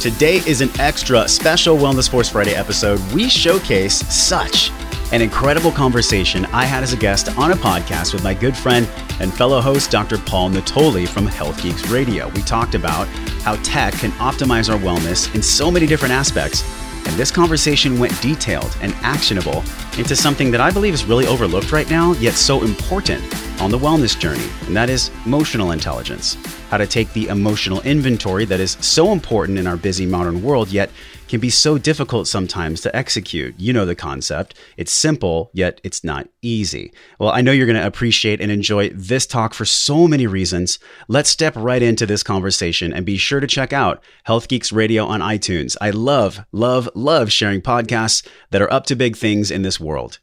Today is an extra special Wellness Force Friday episode. We showcase such an incredible conversation I had as a guest on a podcast with my good friend and fellow host, Dr. Paul Natoli from Health Geeks Radio. We talked about how tech can optimize our wellness in so many different aspects. And this conversation went detailed and actionable into something that I believe is really overlooked right now, yet so important on the wellness journey, and that is emotional intelligence. How to take the emotional inventory that is so important in our busy modern world, yet can be so difficult sometimes to execute. You know the concept. It's simple, yet it's not easy. Well, I know you're going to appreciate and enjoy this talk for so many reasons. Let's step right into this conversation and be sure to check out Health Geeks Radio on iTunes. I love, love, love sharing podcasts that are up to big things in this world.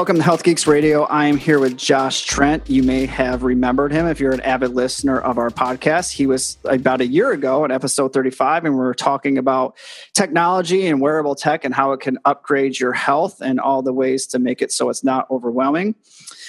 Welcome to Health Geeks Radio. I am here with Josh Trent. You may have remembered him if you're an avid listener of our podcast. He was about a year ago in episode 35, and we were talking about technology and wearable tech and how it can upgrade your health and all the ways to make it so it's not overwhelming.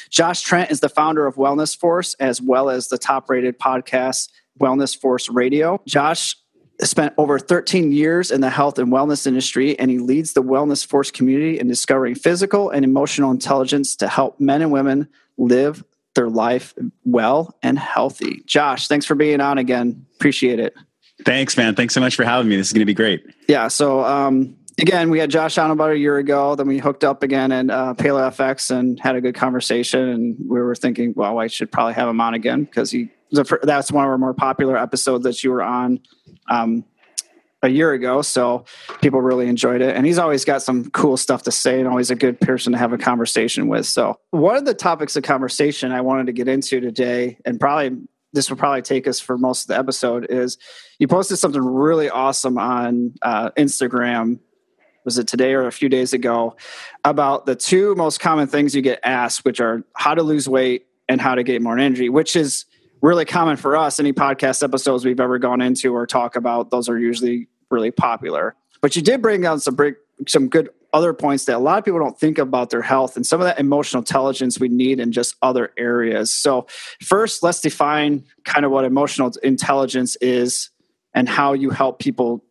Josh Trent is the founder of Wellness Force, as well as the top rated podcast, Wellness Force Radio. Josh spent over 13 years in the health and wellness industry, and he leads the Wellness Force community in discovering physical and emotional intelligence to help men and women live their life well and healthy. Josh, thanks for being on again. Appreciate it. Thanks, man. Thanks so much for having me. This is going to be great. Yeah. So, um, again, we had Josh on about a year ago. Then we hooked up again at uh, PaleoFX and had a good conversation. And we were thinking, well, I should probably have him on again because he that's one of our more popular episodes that you were on um, a year ago. So people really enjoyed it. And he's always got some cool stuff to say and always a good person to have a conversation with. So, one of the topics of conversation I wanted to get into today, and probably this will probably take us for most of the episode, is you posted something really awesome on uh, Instagram. Was it today or a few days ago? About the two most common things you get asked, which are how to lose weight and how to get more energy, which is really common for us. Any podcast episodes we've ever gone into or talk about, those are usually really popular. But you did bring down some big, some good other points that a lot of people don't think about their health and some of that emotional intelligence we need in just other areas. So, first, let's define kind of what emotional intelligence is and how you help people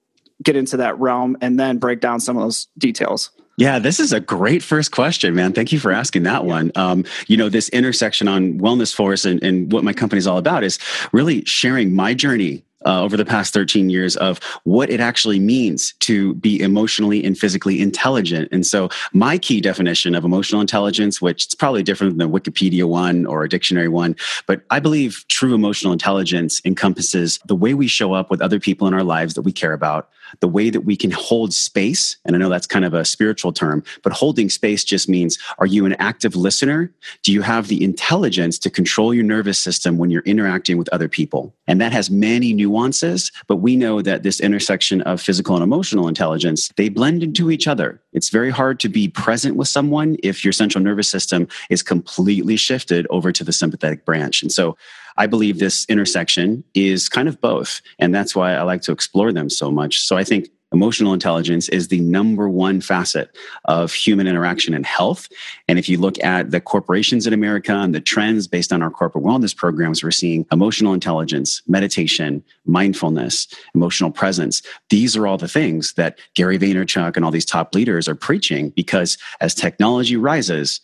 get into that realm and then break down some of those details. Yeah, this is a great first question, man. Thank you for asking that one. Um, you know, this intersection on Wellness Force and, and what my company is all about is really sharing my journey uh, over the past 13 years of what it actually means to be emotionally and physically intelligent. And so, my key definition of emotional intelligence, which is probably different than the Wikipedia one or a dictionary one, but I believe true emotional intelligence encompasses the way we show up with other people in our lives that we care about, the way that we can hold space. And I know that's kind of a spiritual term, but holding space just means are you an active listener? Do you have the intelligence to control your nervous system when you're interacting with other people? And that has many nuances, but we know that this intersection of physical and emotional intelligence, they blend into each other. It's very hard to be present with someone if your central nervous system is completely shifted over to the sympathetic branch. And so I believe this intersection is kind of both. And that's why I like to explore them so much. So I think emotional intelligence is the number one facet of human interaction and health. And if you look at the corporations in America and the trends based on our corporate wellness programs, we're seeing emotional intelligence, meditation, mindfulness, emotional presence. These are all the things that Gary Vaynerchuk and all these top leaders are preaching because as technology rises,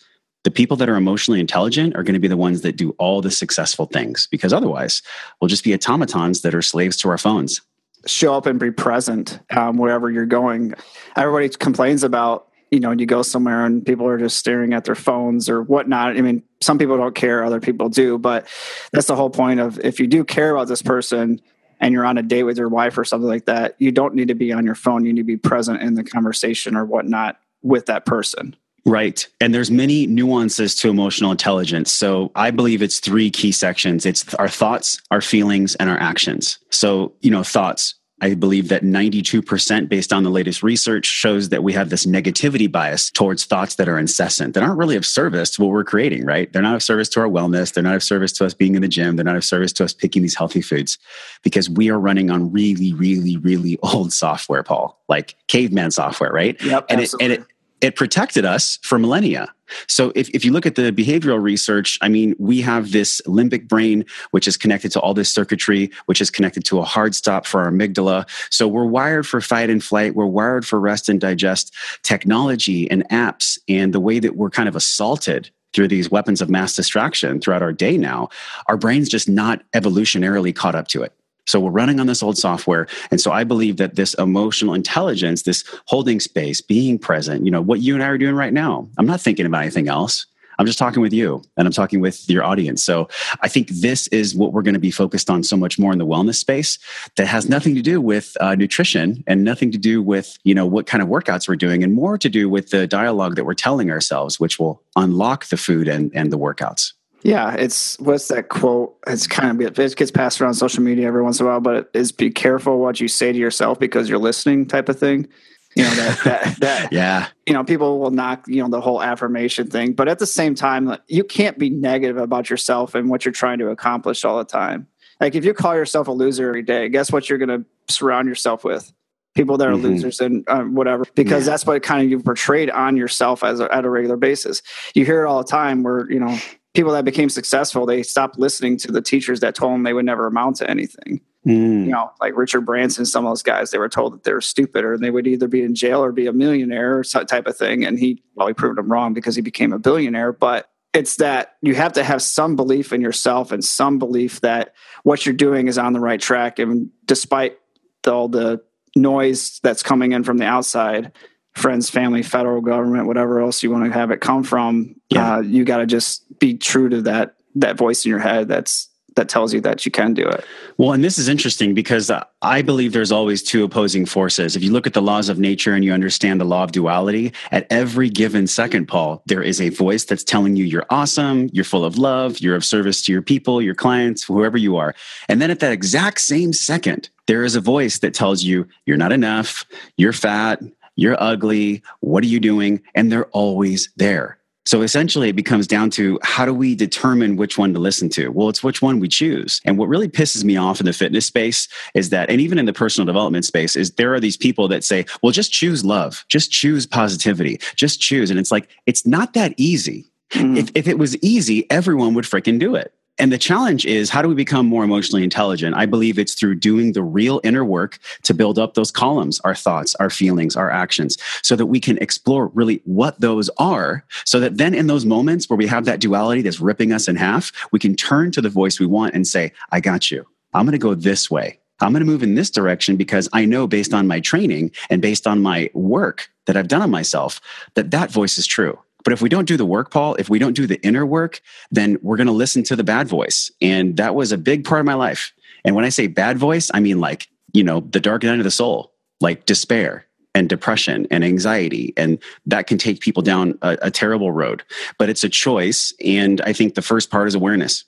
the people that are emotionally intelligent are going to be the ones that do all the successful things because otherwise we'll just be automatons that are slaves to our phones show up and be present um, wherever you're going. Everybody complains about you know when you go somewhere and people are just staring at their phones or whatnot. I mean, some people don't care, other people do, but that's the whole point of if you do care about this person and you're on a date with your wife or something like that, you don't need to be on your phone. You need to be present in the conversation or whatnot with that person. Right. And there's many nuances to emotional intelligence. So I believe it's three key sections. It's our thoughts, our feelings, and our actions. So, you know, thoughts. I believe that 92% based on the latest research shows that we have this negativity bias towards thoughts that are incessant, that aren't really of service to what we're creating, right? They're not of service to our wellness. They're not of service to us being in the gym. They're not of service to us picking these healthy foods because we are running on really, really, really old software, Paul, like caveman software, right? Yep. And absolutely. it, and it, it protected us for millennia. So if, if you look at the behavioral research, I mean, we have this limbic brain, which is connected to all this circuitry, which is connected to a hard stop for our amygdala. So we're wired for fight and flight. We're wired for rest and digest technology and apps and the way that we're kind of assaulted through these weapons of mass distraction throughout our day now, our brain's just not evolutionarily caught up to it. So we're running on this old software. And so I believe that this emotional intelligence, this holding space, being present, you know, what you and I are doing right now, I'm not thinking about anything else. I'm just talking with you and I'm talking with your audience. So I think this is what we're going to be focused on so much more in the wellness space that has nothing to do with uh, nutrition and nothing to do with, you know, what kind of workouts we're doing and more to do with the dialogue that we're telling ourselves, which will unlock the food and, and the workouts. Yeah, it's what's that quote? It's kind of it gets passed around social media every once in a while, but it is be careful what you say to yourself because you're listening type of thing. You know that that, that yeah. You know people will knock you know the whole affirmation thing, but at the same time, you can't be negative about yourself and what you're trying to accomplish all the time. Like if you call yourself a loser every day, guess what you're going to surround yourself with? People that are mm-hmm. losers and um, whatever, because yeah. that's what kind of you portrayed on yourself as a, at a regular basis. You hear it all the time, where you know people that became successful, they stopped listening to the teachers that told them they would never amount to anything. Mm. You know, like Richard Branson, some of those guys, they were told that they were stupid or they would either be in jail or be a millionaire or type of thing. And he, well, he proved them wrong because he became a billionaire. But it's that you have to have some belief in yourself and some belief that what you're doing is on the right track. And despite all the noise that's coming in from the outside, friends, family, federal government, whatever else you want to have it come from, yeah. uh, you got to just be true to that that voice in your head that's that tells you that you can do it. Well, and this is interesting because I believe there's always two opposing forces. If you look at the laws of nature and you understand the law of duality, at every given second, Paul, there is a voice that's telling you you're awesome, you're full of love, you're of service to your people, your clients, whoever you are. And then at that exact same second, there is a voice that tells you you're not enough, you're fat, you're ugly, what are you doing? And they're always there. So essentially, it becomes down to how do we determine which one to listen to? Well, it's which one we choose. And what really pisses me off in the fitness space is that, and even in the personal development space, is there are these people that say, well, just choose love, just choose positivity, just choose. And it's like, it's not that easy. Mm-hmm. If, if it was easy, everyone would freaking do it. And the challenge is how do we become more emotionally intelligent? I believe it's through doing the real inner work to build up those columns, our thoughts, our feelings, our actions, so that we can explore really what those are. So that then in those moments where we have that duality that's ripping us in half, we can turn to the voice we want and say, I got you. I'm going to go this way. I'm going to move in this direction because I know based on my training and based on my work that I've done on myself that that voice is true. But if we don't do the work, Paul, if we don't do the inner work, then we're going to listen to the bad voice. And that was a big part of my life. And when I say bad voice, I mean like, you know, the dark night of the soul, like despair and depression and anxiety. And that can take people down a, a terrible road. But it's a choice. And I think the first part is awareness.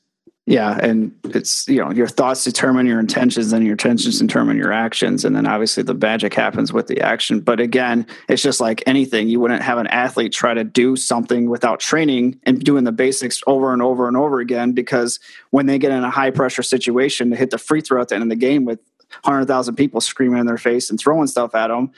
Yeah, and it's you know your thoughts determine your intentions, and your intentions determine your actions, and then obviously the magic happens with the action. But again, it's just like anything. You wouldn't have an athlete try to do something without training and doing the basics over and over and over again because when they get in a high pressure situation to hit the free throw at the end of the game with hundred thousand people screaming in their face and throwing stuff at them,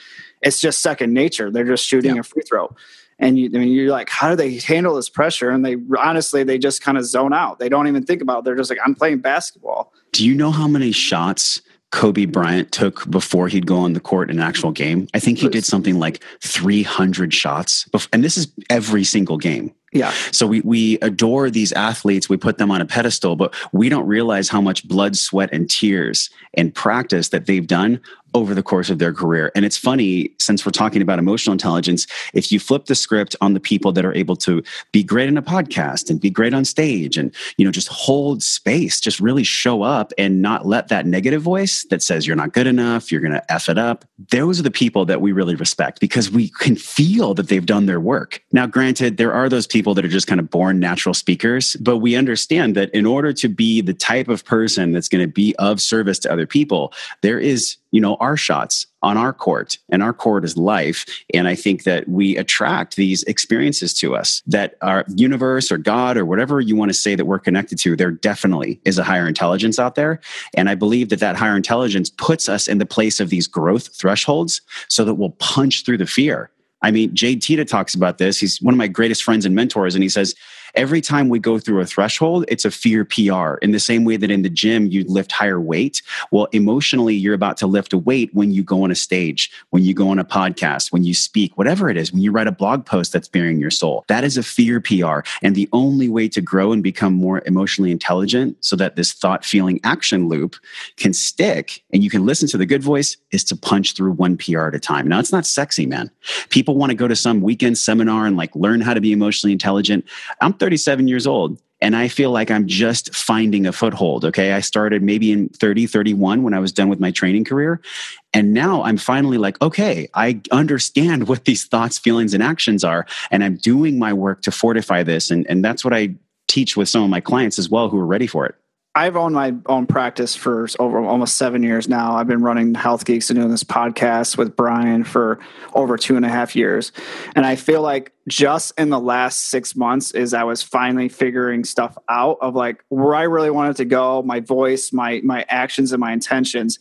it's just second nature. They're just shooting yeah. a free throw and you, I mean, you're like, how do they handle this pressure? And they honestly, they just kind of zone out. They don't even think about. it. They're just like, I'm playing basketball. Do you know how many shots Kobe Bryant took before he'd go on the court in an actual game? I think he did something like 300 shots, and this is every single game. Yeah. So we we adore these athletes, we put them on a pedestal, but we don't realize how much blood, sweat, and tears and practice that they've done over the course of their career. And it's funny, since we're talking about emotional intelligence, if you flip the script on the people that are able to be great in a podcast and be great on stage and, you know, just hold space, just really show up and not let that negative voice that says you're not good enough, you're going to F it up, those are the people that we really respect because we can feel that they've done their work. Now, granted, there are those people that are just kind of born natural speakers, but we understand that in order to be the type of person that's going to be of service to other people, there is you know our shots on our court and our court is life and i think that we attract these experiences to us that our universe or god or whatever you want to say that we're connected to there definitely is a higher intelligence out there and i believe that that higher intelligence puts us in the place of these growth thresholds so that we'll punch through the fear I mean, Jade Teta talks about this. He's one of my greatest friends and mentors. And he says, every time we go through a threshold, it's a fear PR. In the same way that in the gym, you lift higher weight. Well, emotionally, you're about to lift a weight when you go on a stage, when you go on a podcast, when you speak, whatever it is, when you write a blog post that's bearing your soul. That is a fear PR. And the only way to grow and become more emotionally intelligent so that this thought, feeling, action loop can stick and you can listen to the good voice is to punch through one PR at a time. Now, it's not sexy, man. People want to go to some weekend seminar and like learn how to be emotionally intelligent. I'm 37 years old and I feel like I'm just finding a foothold. Okay. I started maybe in 30, 31 when I was done with my training career. And now I'm finally like, okay, I understand what these thoughts, feelings, and actions are. And I'm doing my work to fortify this. And, and that's what I teach with some of my clients as well who are ready for it. I've owned my own practice for over almost seven years now. I've been running Health Geeks and doing this podcast with Brian for over two and a half years. And I feel like just in the last six months is I was finally figuring stuff out of like where I really wanted to go, my voice, my my actions and my intentions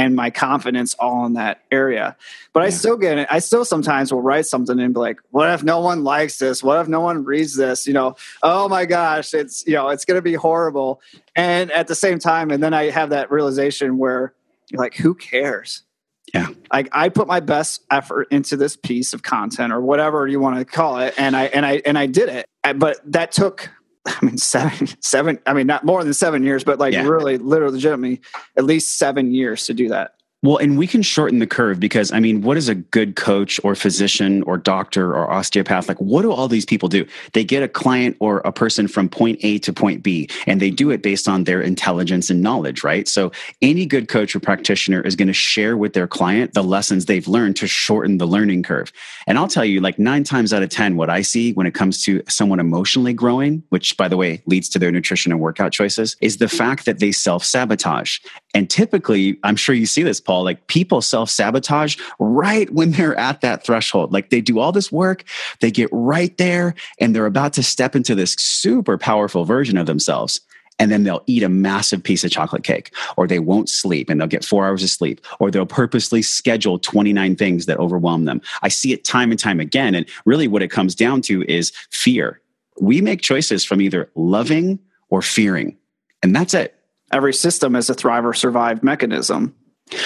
and my confidence all in that area. But yeah. I still get it. I still sometimes will write something and be like, what if no one likes this? What if no one reads this? You know, oh my gosh, it's, you know, it's going to be horrible. And at the same time, and then I have that realization where you're like, who cares? Yeah. Like I put my best effort into this piece of content or whatever you want to call it. And I, and I, and I did it. But that took I mean, seven, seven, I mean, not more than seven years, but like yeah. really, literally, legitimately, at least seven years to do that. Well, and we can shorten the curve because I mean, what is a good coach or physician or doctor or osteopath? Like, what do all these people do? They get a client or a person from point A to point B, and they do it based on their intelligence and knowledge, right? So, any good coach or practitioner is going to share with their client the lessons they've learned to shorten the learning curve. And I'll tell you, like nine times out of 10, what I see when it comes to someone emotionally growing, which by the way leads to their nutrition and workout choices, is the fact that they self sabotage. And typically, I'm sure you see this, Paul, like people self sabotage right when they're at that threshold. Like they do all this work, they get right there, and they're about to step into this super powerful version of themselves. And then they'll eat a massive piece of chocolate cake, or they won't sleep and they'll get four hours of sleep, or they'll purposely schedule 29 things that overwhelm them. I see it time and time again. And really, what it comes down to is fear. We make choices from either loving or fearing, and that's it every system is a thrive or survive mechanism.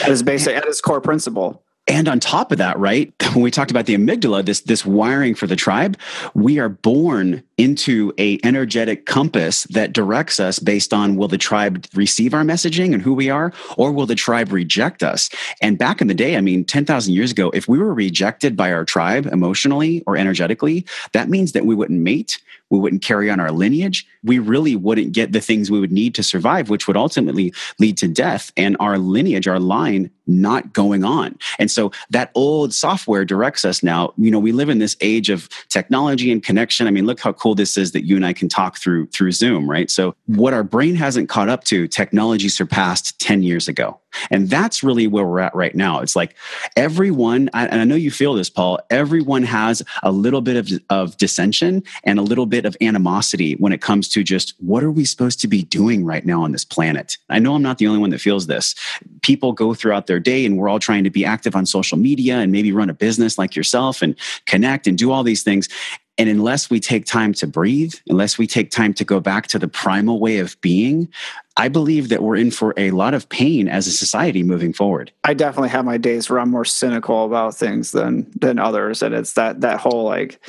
That is basic at its core principle. And on top of that, right, when we talked about the amygdala, this this wiring for the tribe, we are born into a energetic compass that directs us based on will the tribe receive our messaging and who we are, or will the tribe reject us? And back in the day, I mean, 10,000 years ago, if we were rejected by our tribe emotionally or energetically, that means that we wouldn't mate, we wouldn't carry on our lineage. We really wouldn't get the things we would need to survive, which would ultimately lead to death and our lineage, our line not going on. And so that old software directs us now. You know, we live in this age of technology and connection. I mean, look how cool this is that you and I can talk through through Zoom, right? So what our brain hasn't caught up to, technology surpassed 10 years ago. And that's really where we're at right now. It's like everyone, and I know you feel this, Paul, everyone has a little bit of, of dissension and a little bit of animosity when it comes to just what are we supposed to be doing right now on this planet? I know I'm not the only one that feels this. People go throughout their day and we're all trying to be active on social media and maybe run a business like yourself and connect and do all these things. And unless we take time to breathe, unless we take time to go back to the primal way of being, I believe that we're in for a lot of pain as a society moving forward. I definitely have my days where I'm more cynical about things than than others, and it's that that whole like,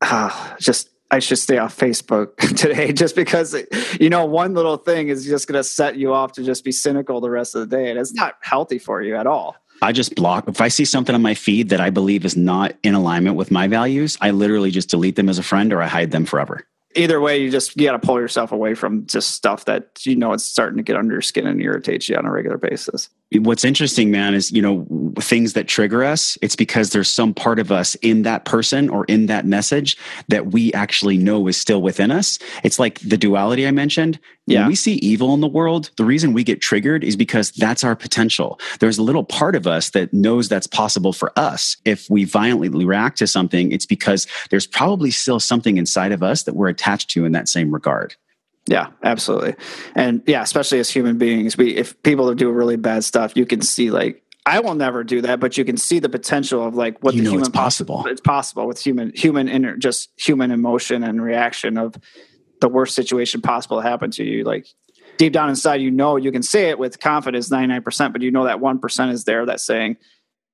uh, just I should stay off Facebook today, just because you know one little thing is just going to set you off to just be cynical the rest of the day, and it's not healthy for you at all. I just block. If I see something on my feed that I believe is not in alignment with my values, I literally just delete them as a friend or I hide them forever. Either way, you just you got to pull yourself away from just stuff that you know it's starting to get under your skin and irritates you on a regular basis. What's interesting man is you know things that trigger us it's because there's some part of us in that person or in that message that we actually know is still within us. It's like the duality i mentioned. Yeah. when we see evil in the world the reason we get triggered is because that's our potential. There's a little part of us that knows that's possible for us. If we violently react to something it's because there's probably still something inside of us that we're attached to in that same regard yeah, absolutely. And yeah, especially as human beings, we if people do really bad stuff, you can see like I will never do that, but you can see the potential of like what you the human it's possible. It's possible with human human inner just human emotion and reaction of the worst situation possible to happen to you. Like deep down inside, you know you can say it with confidence, ninety nine percent, but you know that one percent is there that's saying,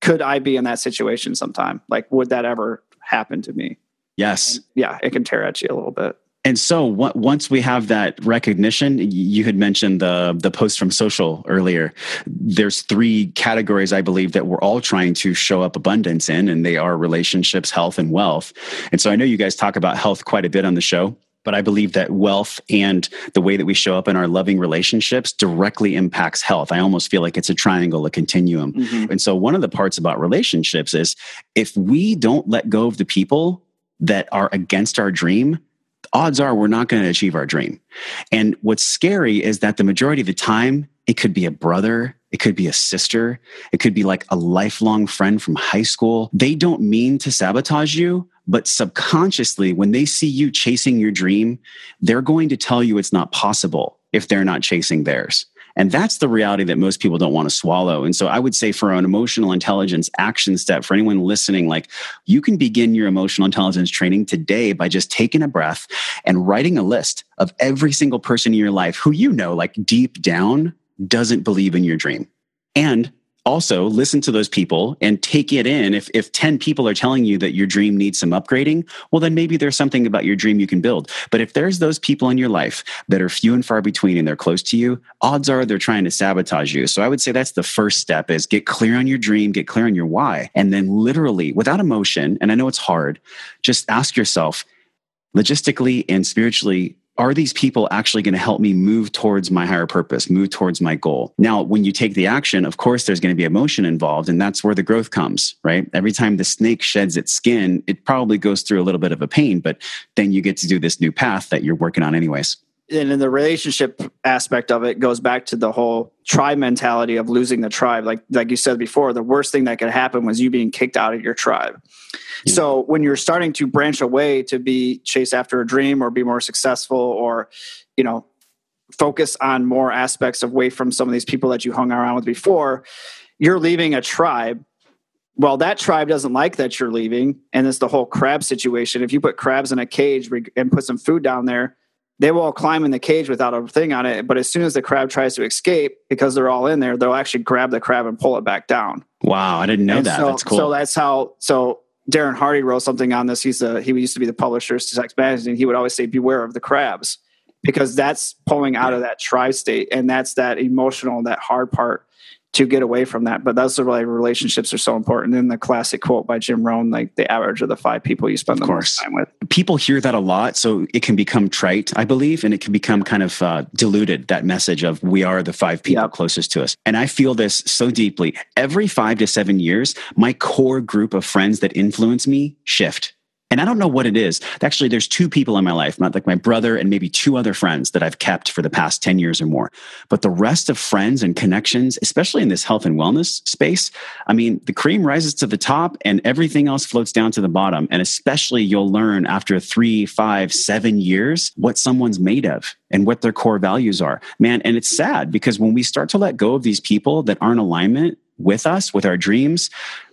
"Could I be in that situation sometime? Like, would that ever happen to me?" Yes. Yeah, it can tear at you a little bit. And so once we have that recognition, you had mentioned the the post from social earlier. There's three categories I believe that we're all trying to show up abundance in, and they are relationships, health, and wealth. And so I know you guys talk about health quite a bit on the show. But I believe that wealth and the way that we show up in our loving relationships directly impacts health. I almost feel like it's a triangle, a continuum. Mm-hmm. And so, one of the parts about relationships is if we don't let go of the people that are against our dream, odds are we're not going to achieve our dream. And what's scary is that the majority of the time, it could be a brother, it could be a sister, it could be like a lifelong friend from high school. They don't mean to sabotage you, but subconsciously, when they see you chasing your dream, they're going to tell you it's not possible if they're not chasing theirs. And that's the reality that most people don't want to swallow. And so I would say for an emotional intelligence action step, for anyone listening, like you can begin your emotional intelligence training today by just taking a breath and writing a list of every single person in your life who you know, like deep down, doesn't believe in your dream. And also listen to those people and take it in. If, if 10 people are telling you that your dream needs some upgrading, well, then maybe there's something about your dream you can build. But if there's those people in your life that are few and far between and they're close to you, odds are they're trying to sabotage you. So I would say that's the first step is get clear on your dream, get clear on your why. And then literally without emotion, and I know it's hard, just ask yourself, logistically and spiritually, are these people actually going to help me move towards my higher purpose, move towards my goal? Now, when you take the action, of course, there's going to be emotion involved, and that's where the growth comes, right? Every time the snake sheds its skin, it probably goes through a little bit of a pain, but then you get to do this new path that you're working on, anyways and in the relationship aspect of it goes back to the whole tribe mentality of losing the tribe. Like like you said before the worst thing that could happen was you being kicked out of your tribe. Yeah. so when you're starting to branch away to be chase after a dream or be more successful or you know focus on more aspects away from some of these people that you hung around with before you're leaving a tribe. Well that tribe doesn't like that you're leaving and it's the whole crab situation. If you put crabs in a cage and put some food down there they will climb in the cage without a thing on it. But as soon as the crab tries to escape, because they're all in there, they'll actually grab the crab and pull it back down. Wow, I didn't know and that. So, that's cool. So that's how. So Darren Hardy wrote something on this. He's a, he used to be the publisher to SUCCESS Magazine. He would always say, "Beware of the crabs," because that's pulling out of that tri state, and that's that emotional, that hard part to get away from that. But that's why relationships are so important. In the classic quote by Jim Rohn, like the average of the five people you spend the course. most time with. People hear that a lot, so it can become trite, I believe, and it can become kind of uh, diluted. That message of we are the five people yep. closest to us, and I feel this so deeply. Every five to seven years, my core group of friends that influence me shift and I don't know what it is. Actually, there's two people in my life, like my brother and maybe two other friends that I've kept for the past 10 years or more. But the rest of friends and connections, especially in this health and wellness space, I mean, the cream rises to the top and everything else floats down to the bottom. And especially you'll learn after three, five, seven years what someone's made of and what their core values are. Man, and it's sad because when we start to let go of these people that aren't alignment with us, with our dreams,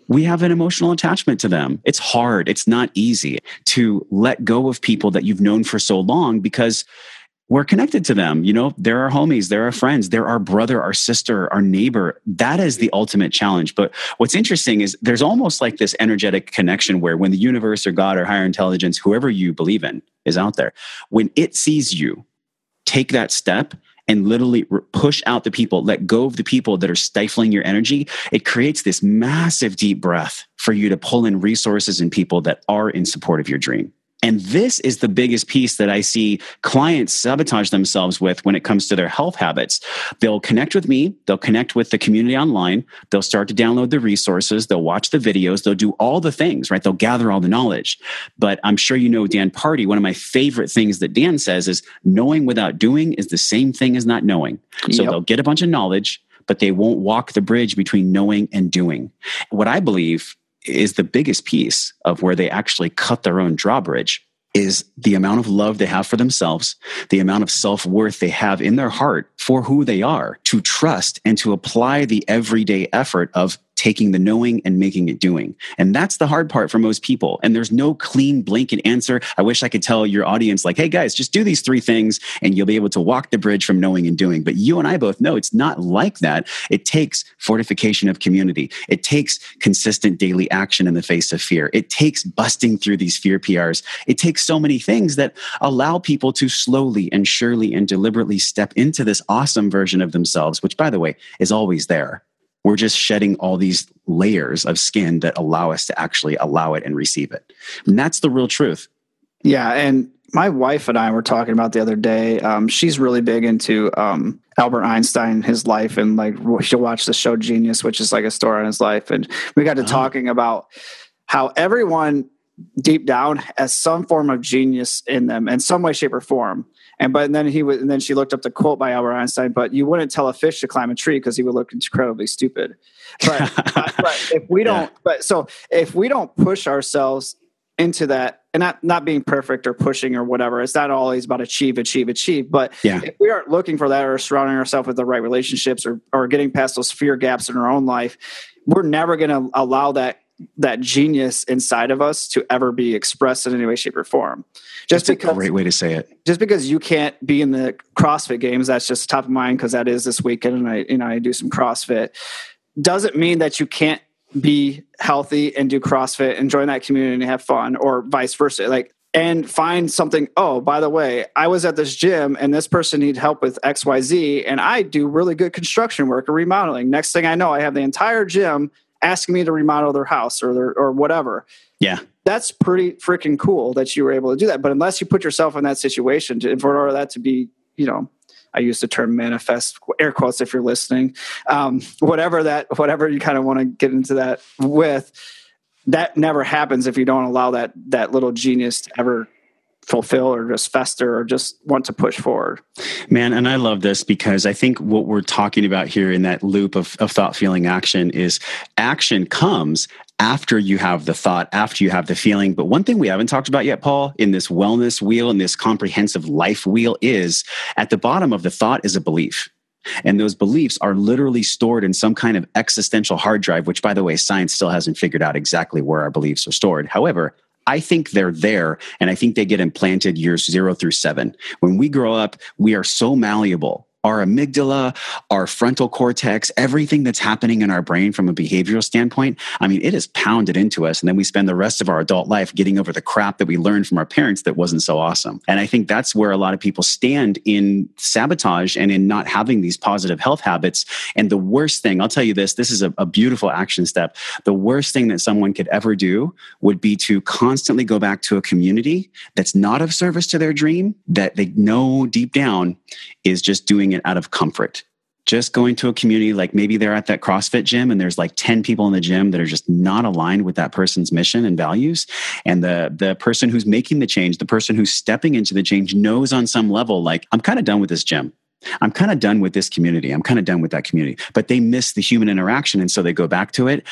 we have an emotional attachment to them. It's hard. It's not easy to let go of people that you've known for so long because we're connected to them. You know, they're our homies, they're our friends, they're our brother, our sister, our neighbor. That is the ultimate challenge. But what's interesting is there's almost like this energetic connection where when the universe or God or higher intelligence, whoever you believe in, is out there, when it sees you take that step, and literally push out the people, let go of the people that are stifling your energy, it creates this massive deep breath for you to pull in resources and people that are in support of your dream. And this is the biggest piece that I see clients sabotage themselves with when it comes to their health habits. They'll connect with me, they'll connect with the community online, they'll start to download the resources, they'll watch the videos, they'll do all the things, right? They'll gather all the knowledge. But I'm sure you know Dan Pardi, one of my favorite things that Dan says is knowing without doing is the same thing as not knowing. So yep. they'll get a bunch of knowledge, but they won't walk the bridge between knowing and doing. What I believe is the biggest piece of where they actually cut their own drawbridge is the amount of love they have for themselves, the amount of self worth they have in their heart for who they are, to trust and to apply the everyday effort of taking the knowing and making it doing. And that's the hard part for most people. And there's no clean blanket answer. I wish I could tell your audience, like, hey guys, just do these three things and you'll be able to walk the bridge from knowing and doing. But you and I both know it's not like that. It takes fortification of community, it takes consistent daily action in the face of fear, it takes busting through these fear PRs. It takes so many things that allow people to slowly and surely and deliberately step into this awesome version of themselves, which, by the way, is always there. We're just shedding all these layers of skin that allow us to actually allow it and receive it. And that's the real truth. Yeah. And my wife and I were talking about the other day. Um, she's really big into um, Albert Einstein, his life, and like she'll watch the show Genius, which is like a story on his life. And we got to oh. talking about how everyone deep down has some form of genius in them in some way, shape, or form. And but and then he was, and then she looked up the quote by Albert Einstein. But you wouldn't tell a fish to climb a tree because he would look incredibly stupid. But, but if we don't, yeah. but so if we don't push ourselves into that, and not not being perfect or pushing or whatever, it's not always about achieve, achieve, achieve. But yeah. if we aren't looking for that or surrounding ourselves with the right relationships or or getting past those fear gaps in our own life, we're never going to allow that that genius inside of us to ever be expressed in any way, shape, or form. Just that's because, a great way to say it. Just because you can't be in the CrossFit games, that's just top of mind because that is this weekend, and I, you know, I do some CrossFit. Doesn't mean that you can't be healthy and do CrossFit and join that community and have fun, or vice versa. Like and find something oh by the way i was at this gym and this person needed help with xyz and i do really good construction work or remodeling next thing i know i have the entire gym asking me to remodel their house or their, or whatever. Yeah. That's pretty freaking cool that you were able to do that. But unless you put yourself in that situation, to, for order that to be, you know, I use the term manifest air quotes if you're listening. Um, whatever that, whatever you kind of want to get into that with, that never happens if you don't allow that that little genius to ever fulfill or just fester or just want to push forward. Man, and I love this because I think what we're talking about here in that loop of, of thought, feeling, action is action comes after you have the thought, after you have the feeling. But one thing we haven't talked about yet, Paul, in this wellness wheel, in this comprehensive life wheel, is at the bottom of the thought is a belief. And those beliefs are literally stored in some kind of existential hard drive, which, by the way, science still hasn't figured out exactly where our beliefs are stored. However, I think they're there and I think they get implanted years zero through seven. When we grow up, we are so malleable our amygdala, our frontal cortex, everything that's happening in our brain from a behavioral standpoint, I mean, it is pounded into us. And then we spend the rest of our adult life getting over the crap that we learned from our parents that wasn't so awesome. And I think that's where a lot of people stand in sabotage and in not having these positive health habits. And the worst thing, I'll tell you this this is a, a beautiful action step. The worst thing that someone could ever do would be to constantly go back to a community that's not of service to their dream, that they know deep down is just doing it out of comfort. Just going to a community like maybe they're at that CrossFit gym and there's like 10 people in the gym that are just not aligned with that person's mission and values. And the the person who's making the change, the person who's stepping into the change knows on some level, like, I'm kind of done with this gym. I'm kind of done with this community. I'm kind of done with that community. But they miss the human interaction. And so they go back to it.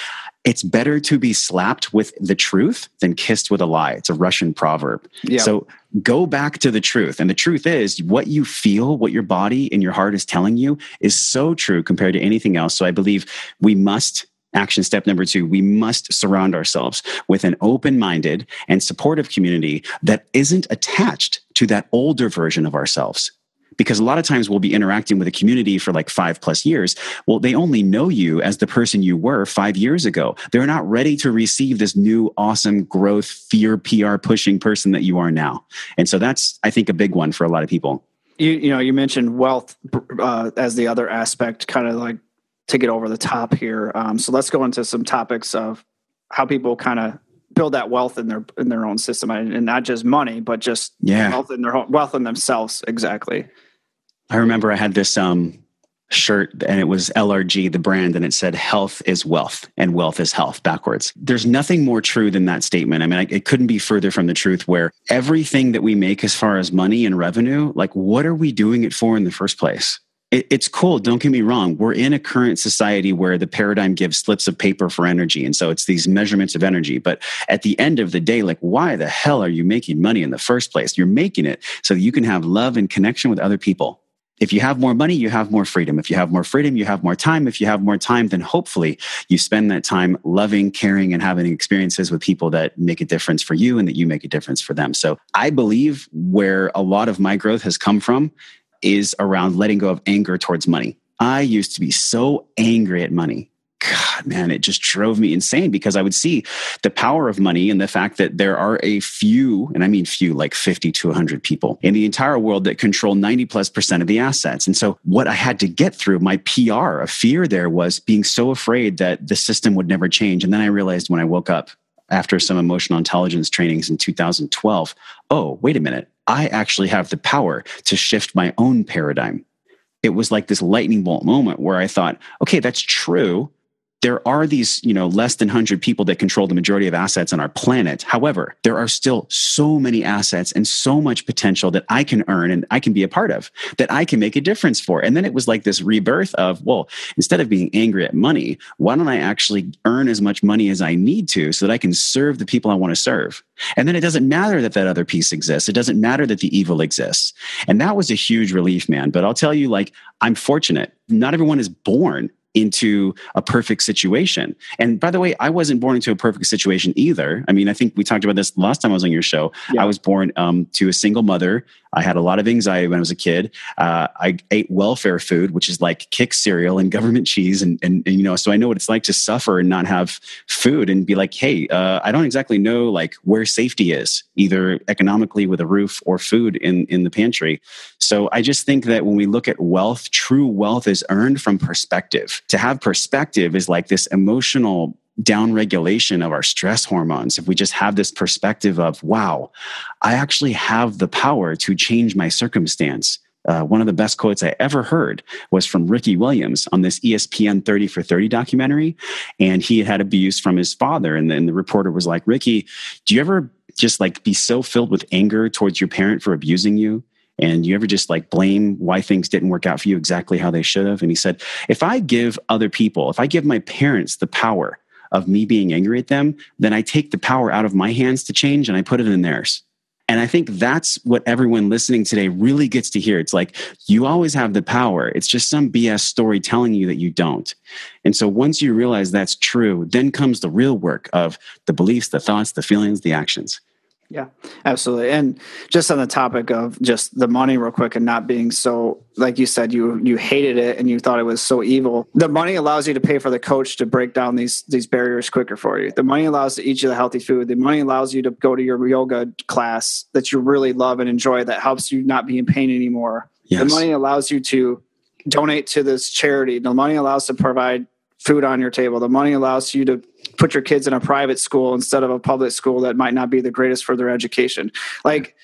It's better to be slapped with the truth than kissed with a lie. It's a Russian proverb. Yeah. So go back to the truth. And the truth is, what you feel, what your body and your heart is telling you is so true compared to anything else. So I believe we must action step number two we must surround ourselves with an open minded and supportive community that isn't attached to that older version of ourselves because a lot of times we'll be interacting with a community for like five plus years. Well, they only know you as the person you were five years ago. They're not ready to receive this new, awesome growth, fear, PR pushing person that you are now. And so that's, I think, a big one for a lot of people. You, you know, you mentioned wealth uh, as the other aspect, kind of like to get over the top here. Um, so let's go into some topics of how people kind of build that wealth in their in their own system and not just money but just yeah. wealth in their wealth in themselves exactly I remember I had this um, shirt and it was LRG, the brand, and it said health is wealth and wealth is health backwards. There's nothing more true than that statement. I mean, it couldn't be further from the truth where everything that we make as far as money and revenue, like what are we doing it for in the first place? It's cool. Don't get me wrong. We're in a current society where the paradigm gives slips of paper for energy. And so it's these measurements of energy. But at the end of the day, like, why the hell are you making money in the first place? You're making it so that you can have love and connection with other people if you have more money, you have more freedom. If you have more freedom, you have more time. If you have more time, then hopefully you spend that time loving, caring, and having experiences with people that make a difference for you and that you make a difference for them. So I believe where a lot of my growth has come from is around letting go of anger towards money. I used to be so angry at money. God, man, it just drove me insane because I would see the power of money and the fact that there are a few, and I mean few, like 50 to 100 people in the entire world that control 90 plus percent of the assets. And so, what I had to get through, my PR, a fear there was being so afraid that the system would never change. And then I realized when I woke up after some emotional intelligence trainings in 2012 oh, wait a minute, I actually have the power to shift my own paradigm. It was like this lightning bolt moment where I thought, okay, that's true there are these, you know, less than 100 people that control the majority of assets on our planet. However, there are still so many assets and so much potential that I can earn and I can be a part of, that I can make a difference for. And then it was like this rebirth of, well, instead of being angry at money, why don't I actually earn as much money as I need to so that I can serve the people I want to serve? And then it doesn't matter that that other piece exists. It doesn't matter that the evil exists. And that was a huge relief, man. But I'll tell you, like, I'm fortunate. Not everyone is born into a perfect situation. And by the way, I wasn't born into a perfect situation either. I mean, I think we talked about this last time I was on your show. Yeah. I was born um, to a single mother. I had a lot of anxiety when I was a kid. Uh, I ate welfare food, which is like Kix cereal and government cheese, and, and, and you know, so I know what it's like to suffer and not have food, and be like, hey, uh, I don't exactly know like where safety is, either economically with a roof or food in in the pantry. So I just think that when we look at wealth, true wealth is earned from perspective to have perspective is like this emotional downregulation of our stress hormones. If we just have this perspective of, wow, I actually have the power to change my circumstance. Uh, one of the best quotes I ever heard was from Ricky Williams on this ESPN 30 for 30 documentary. And he had abuse from his father. And then the reporter was like, Ricky, do you ever just like be so filled with anger towards your parent for abusing you? And you ever just like blame why things didn't work out for you exactly how they should have? And he said, if I give other people, if I give my parents the power of me being angry at them, then I take the power out of my hands to change and I put it in theirs. And I think that's what everyone listening today really gets to hear. It's like you always have the power. It's just some BS story telling you that you don't. And so once you realize that's true, then comes the real work of the beliefs, the thoughts, the feelings, the actions. Yeah, absolutely. And just on the topic of just the money real quick and not being so like you said you you hated it and you thought it was so evil. The money allows you to pay for the coach to break down these these barriers quicker for you. The money allows to eat you the healthy food. The money allows you to go to your yoga class that you really love and enjoy that helps you not be in pain anymore. Yes. The money allows you to donate to this charity. The money allows to provide food on your table. The money allows you to put your kids in a private school instead of a public school that might not be the greatest for their education. Like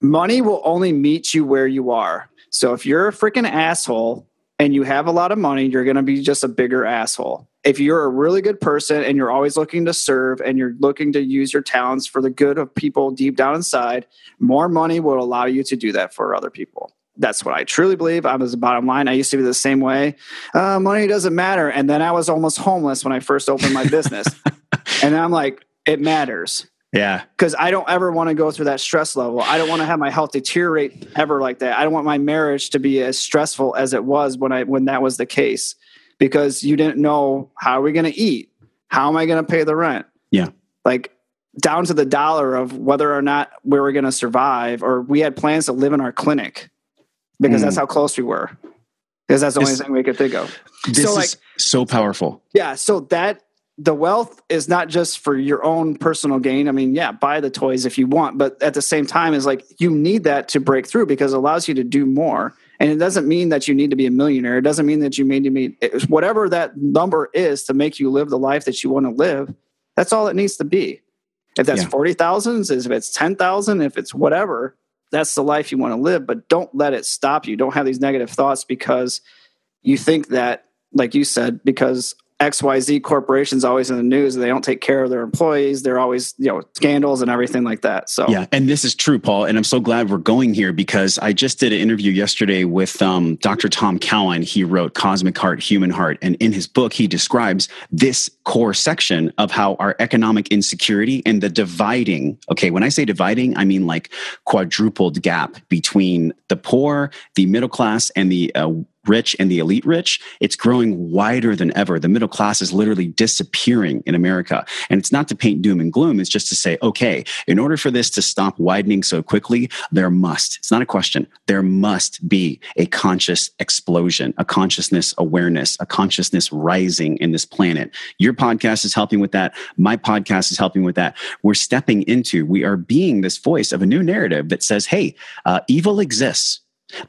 money will only meet you where you are. So if you're a freaking asshole and you have a lot of money, you're going to be just a bigger asshole. If you're a really good person and you're always looking to serve and you're looking to use your talents for the good of people deep down inside, more money will allow you to do that for other people that's what I truly believe. I was the bottom line. I used to be the same way. Uh, money doesn't matter. And then I was almost homeless when I first opened my business. and I'm like, it matters. Yeah. Because I don't ever want to go through that stress level. I don't want to have my health deteriorate ever like that. I don't want my marriage to be as stressful as it was when I when that was the case. Because you didn't know how are we going to eat? How am I going to pay the rent? Yeah. Like down to the dollar of whether or not we were going to survive, or we had plans to live in our clinic because mm. that's how close we were. Because that's the this, only thing we could think of. This so, like, is so powerful. Yeah. So that the wealth is not just for your own personal gain. I mean, yeah, buy the toys if you want, but at the same time, is like you need that to break through because it allows you to do more. And it doesn't mean that you need to be a millionaire. It doesn't mean that you need to be whatever that number is to make you live the life that you want to live. That's all it needs to be. If that's yeah. forty thousand, if it's ten thousand, if it's whatever, that's the life you want to live, but don't let it stop you. Don't have these negative thoughts because you think that, like you said, because XYZ corporation's always in the news. They don't take care of their employees. They're always, you know, scandals and everything like that. So, yeah. And this is true, Paul. And I'm so glad we're going here because I just did an interview yesterday with um, Dr. Tom Cowan. He wrote Cosmic Heart, Human Heart. And in his book, he describes this core section of how our economic insecurity and the dividing, okay, when I say dividing, I mean like quadrupled gap between the poor, the middle class, and the uh, rich and the elite rich, it's growing wider than ever. The middle class is literally disappearing in America. And it's not to paint doom and gloom, it's just to say, okay, in order for this to stop widening so quickly, there must, it's not a question, there must be a conscious explosion, a consciousness awareness, a consciousness rising in this planet. Your podcast is helping with that. My podcast is helping with that. We're stepping into, we are being this voice of a new narrative that says, hey, uh, evil exists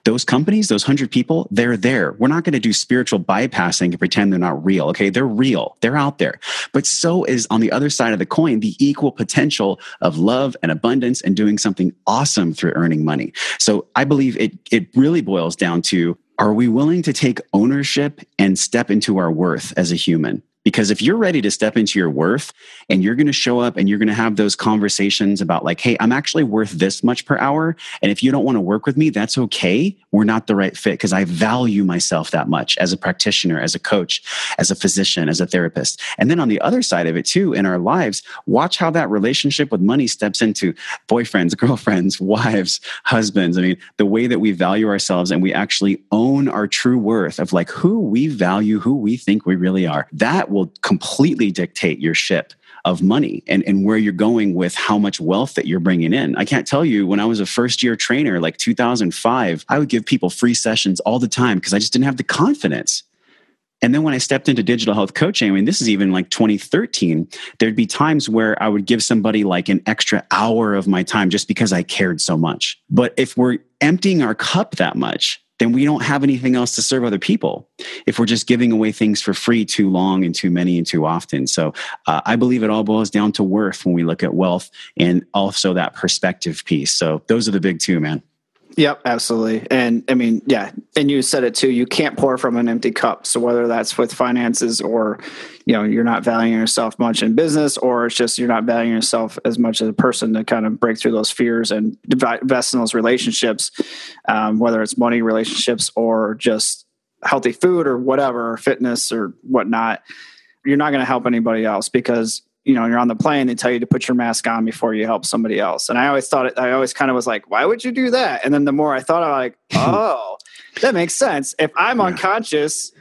those companies, those hundred people, they're there. We're not going to do spiritual bypassing and pretend they're not real. Okay. They're real. They're out there. But so is on the other side of the coin, the equal potential of love and abundance and doing something awesome through earning money. So I believe it, it really boils down to, are we willing to take ownership and step into our worth as a human? Because if you're ready to step into your worth and you're going to show up and you're going to have those conversations about, like, hey, I'm actually worth this much per hour. And if you don't want to work with me, that's okay. We're not the right fit because I value myself that much as a practitioner, as a coach, as a physician, as a therapist. And then on the other side of it, too, in our lives, watch how that relationship with money steps into boyfriends, girlfriends, wives, husbands. I mean, the way that we value ourselves and we actually own our true worth of like who we value, who we think we really are. That will completely dictate your ship of money and, and where you're going with how much wealth that you're bringing in. I can't tell you when I was a first year trainer, like 2005, I would give people free sessions all the time because I just didn't have the confidence. And then when I stepped into digital health coaching, I mean, this is even like 2013, there'd be times where I would give somebody like an extra hour of my time just because I cared so much. But if we're emptying our cup that much, then we don't have anything else to serve other people if we're just giving away things for free too long and too many and too often. So uh, I believe it all boils down to worth when we look at wealth and also that perspective piece. So those are the big two, man. Yep, absolutely. And I mean, yeah, and you said it too, you can't pour from an empty cup. So whether that's with finances or, you know, you're not valuing yourself much in business or it's just you're not valuing yourself as much as a person to kind of break through those fears and invest in those relationships, um, whether it's money relationships or just healthy food or whatever, fitness or whatnot, you're not going to help anybody else because you know, you're on the plane, they tell you to put your mask on before you help somebody else. And I always thought it, I always kind of was like, why would you do that? And then the more I thought, I'm like, oh, that makes sense. If I'm yeah. unconscious,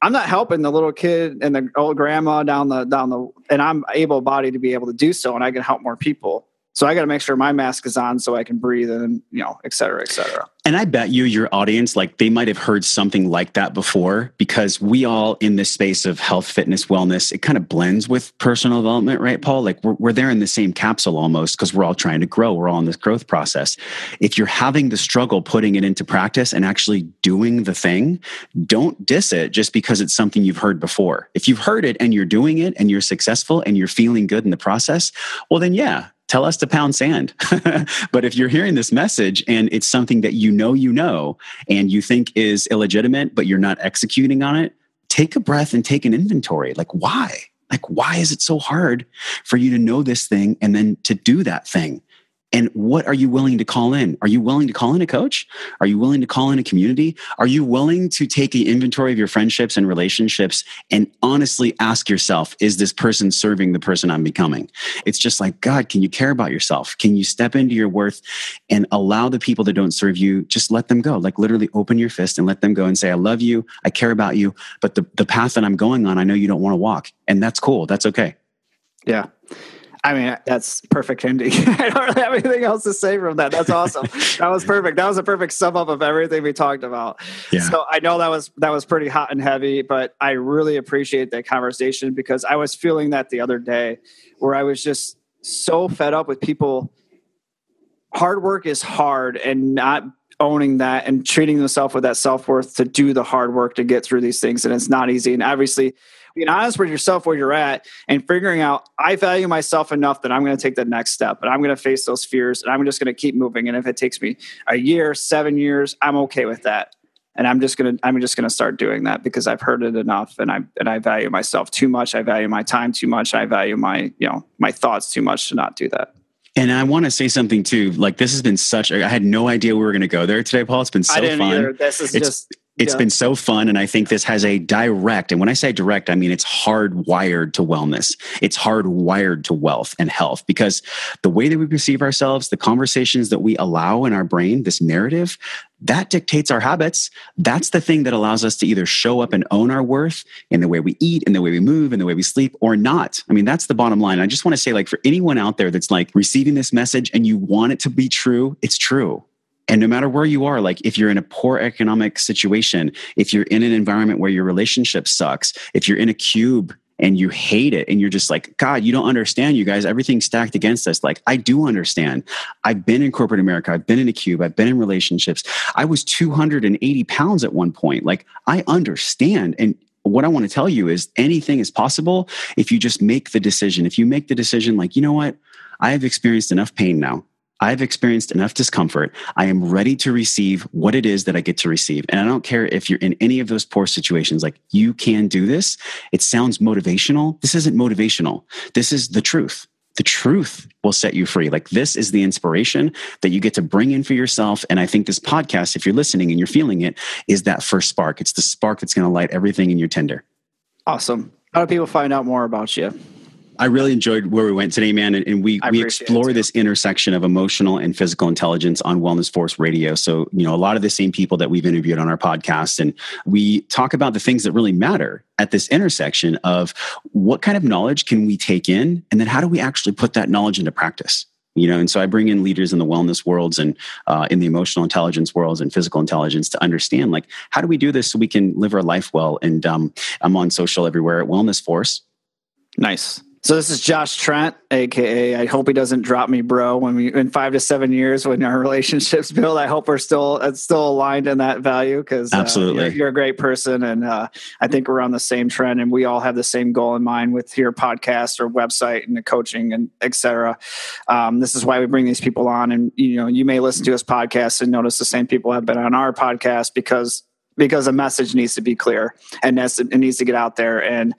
I'm not helping the little kid and the old grandma down the down the, and I'm able bodied to be able to do so, and I can help more people. So I got to make sure my mask is on so I can breathe and, you know, et cetera, et cetera. And I bet you, your audience, like they might have heard something like that before because we all in this space of health, fitness, wellness, it kind of blends with personal development, right, Paul? Like we're, we're there in the same capsule almost because we're all trying to grow. We're all in this growth process. If you're having the struggle putting it into practice and actually doing the thing, don't diss it just because it's something you've heard before. If you've heard it and you're doing it and you're successful and you're feeling good in the process, well, then yeah, tell us to pound sand. but if you're hearing this message and it's something that you know you know and you think is illegitimate, but you're not executing on it, take a breath and take an inventory. Like, why? Like, why is it so hard for you to know this thing and then to do that thing? And what are you willing to call in? Are you willing to call in a coach? Are you willing to call in a community? Are you willing to take an inventory of your friendships and relationships and honestly ask yourself, is this person serving the person I'm becoming? It's just like, God, can you care about yourself? Can you step into your worth and allow the people that don't serve you, just let them go? Like literally open your fist and let them go and say, I love you. I care about you. But the, the path that I'm going on, I know you don't want to walk. And that's cool. That's okay. Yeah. I mean, that's perfect ending. I don't have anything else to say from that. That's awesome. that was perfect. That was a perfect sum up of everything we talked about. Yeah. So I know that was that was pretty hot and heavy, but I really appreciate that conversation because I was feeling that the other day where I was just so fed up with people hard work is hard and not owning that and treating themselves with that self-worth to do the hard work to get through these things and it's not easy and obviously being honest with yourself where you're at and figuring out I value myself enough that I'm going to take the next step and I'm going to face those fears and I'm just going to keep moving. And if it takes me a year, seven years, I'm okay with that. and I'm just gonna I'm just gonna start doing that because I've heard it enough, and I and I value myself too much. I value my time too much. I value my you know my thoughts too much to not do that. And I want to say something too. Like this has been such. I had no idea we were going to go there today, Paul. It's been so I didn't fun. Either. This is it's, just it's yeah. been so fun. And I think this has a direct, and when I say direct, I mean it's hardwired to wellness. It's hardwired to wealth and health because the way that we perceive ourselves, the conversations that we allow in our brain, this narrative, that dictates our habits. That's the thing that allows us to either show up and own our worth in the way we eat, in the way we move, in the way we sleep, or not. I mean, that's the bottom line. I just want to say, like, for anyone out there that's like receiving this message and you want it to be true, it's true. And no matter where you are, like if you're in a poor economic situation, if you're in an environment where your relationship sucks, if you're in a cube and you hate it and you're just like, God, you don't understand, you guys, everything's stacked against us. Like, I do understand. I've been in corporate America, I've been in a cube, I've been in relationships. I was 280 pounds at one point. Like, I understand. And what I want to tell you is anything is possible if you just make the decision. If you make the decision, like, you know what? I have experienced enough pain now. I've experienced enough discomfort. I am ready to receive what it is that I get to receive. And I don't care if you're in any of those poor situations, like you can do this. It sounds motivational. This isn't motivational. This is the truth. The truth will set you free. Like this is the inspiration that you get to bring in for yourself. And I think this podcast, if you're listening and you're feeling it, is that first spark. It's the spark that's going to light everything in your tender. Awesome. How do people find out more about you? I really enjoyed where we went today, man. And, and we, we explore this intersection of emotional and physical intelligence on Wellness Force Radio. So, you know, a lot of the same people that we've interviewed on our podcast. And we talk about the things that really matter at this intersection of what kind of knowledge can we take in? And then how do we actually put that knowledge into practice? you know and so i bring in leaders in the wellness worlds and uh, in the emotional intelligence worlds and physical intelligence to understand like how do we do this so we can live our life well and um, i'm on social everywhere at wellness force nice so this is Josh Trent, aka I hope he doesn't drop me, bro. When we in five to seven years when our relationships build, I hope we're still uh, still aligned in that value because absolutely uh, you're, you're, a great person, and uh, I think we're on the same trend, and we all have the same goal in mind with your podcast or website and the coaching and etc. Um, this is why we bring these people on, and you know you may listen to us podcast and notice the same people have been on our podcast because because a message needs to be clear and it needs to get out there and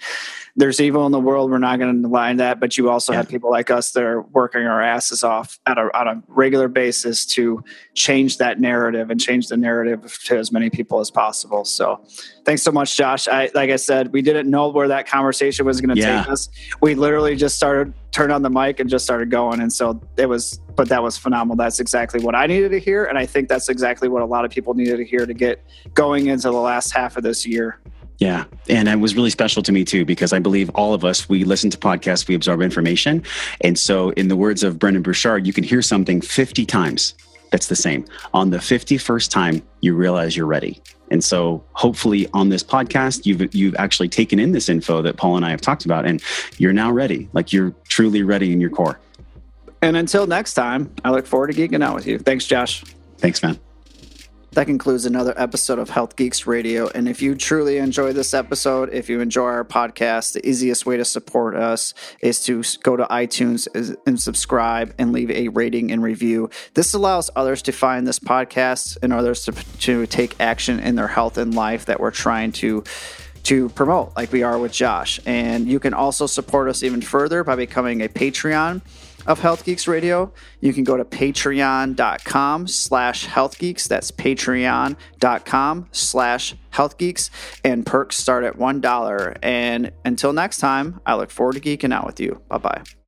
there's evil in the world. We're not going to deny that, but you also yeah. have people like us that are working our asses off at a, on a regular basis to change that narrative and change the narrative to as many people as possible. So, thanks so much, Josh. I, like I said, we didn't know where that conversation was going to yeah. take us. We literally just started, turned on the mic, and just started going, and so it was. But that was phenomenal. That's exactly what I needed to hear, and I think that's exactly what a lot of people needed to hear to get going into the last half of this year. Yeah. And it was really special to me too, because I believe all of us, we listen to podcasts, we absorb information. And so, in the words of Brendon Burchard, you can hear something 50 times that's the same. On the 51st time, you realize you're ready. And so hopefully on this podcast, you've you've actually taken in this info that Paul and I have talked about and you're now ready. Like you're truly ready in your core. And until next time, I look forward to geeking out with you. Thanks, Josh. Thanks, man. That concludes another episode of Health Geeks Radio. And if you truly enjoy this episode, if you enjoy our podcast, the easiest way to support us is to go to iTunes and subscribe and leave a rating and review. This allows others to find this podcast and others to, to take action in their health and life that we're trying to to promote like we are with Josh. And you can also support us even further by becoming a Patreon of Health Geeks Radio, you can go to patreon.com slash healthgeeks. That's patreon.com slash healthgeeks. And perks start at $1. And until next time, I look forward to geeking out with you. Bye bye.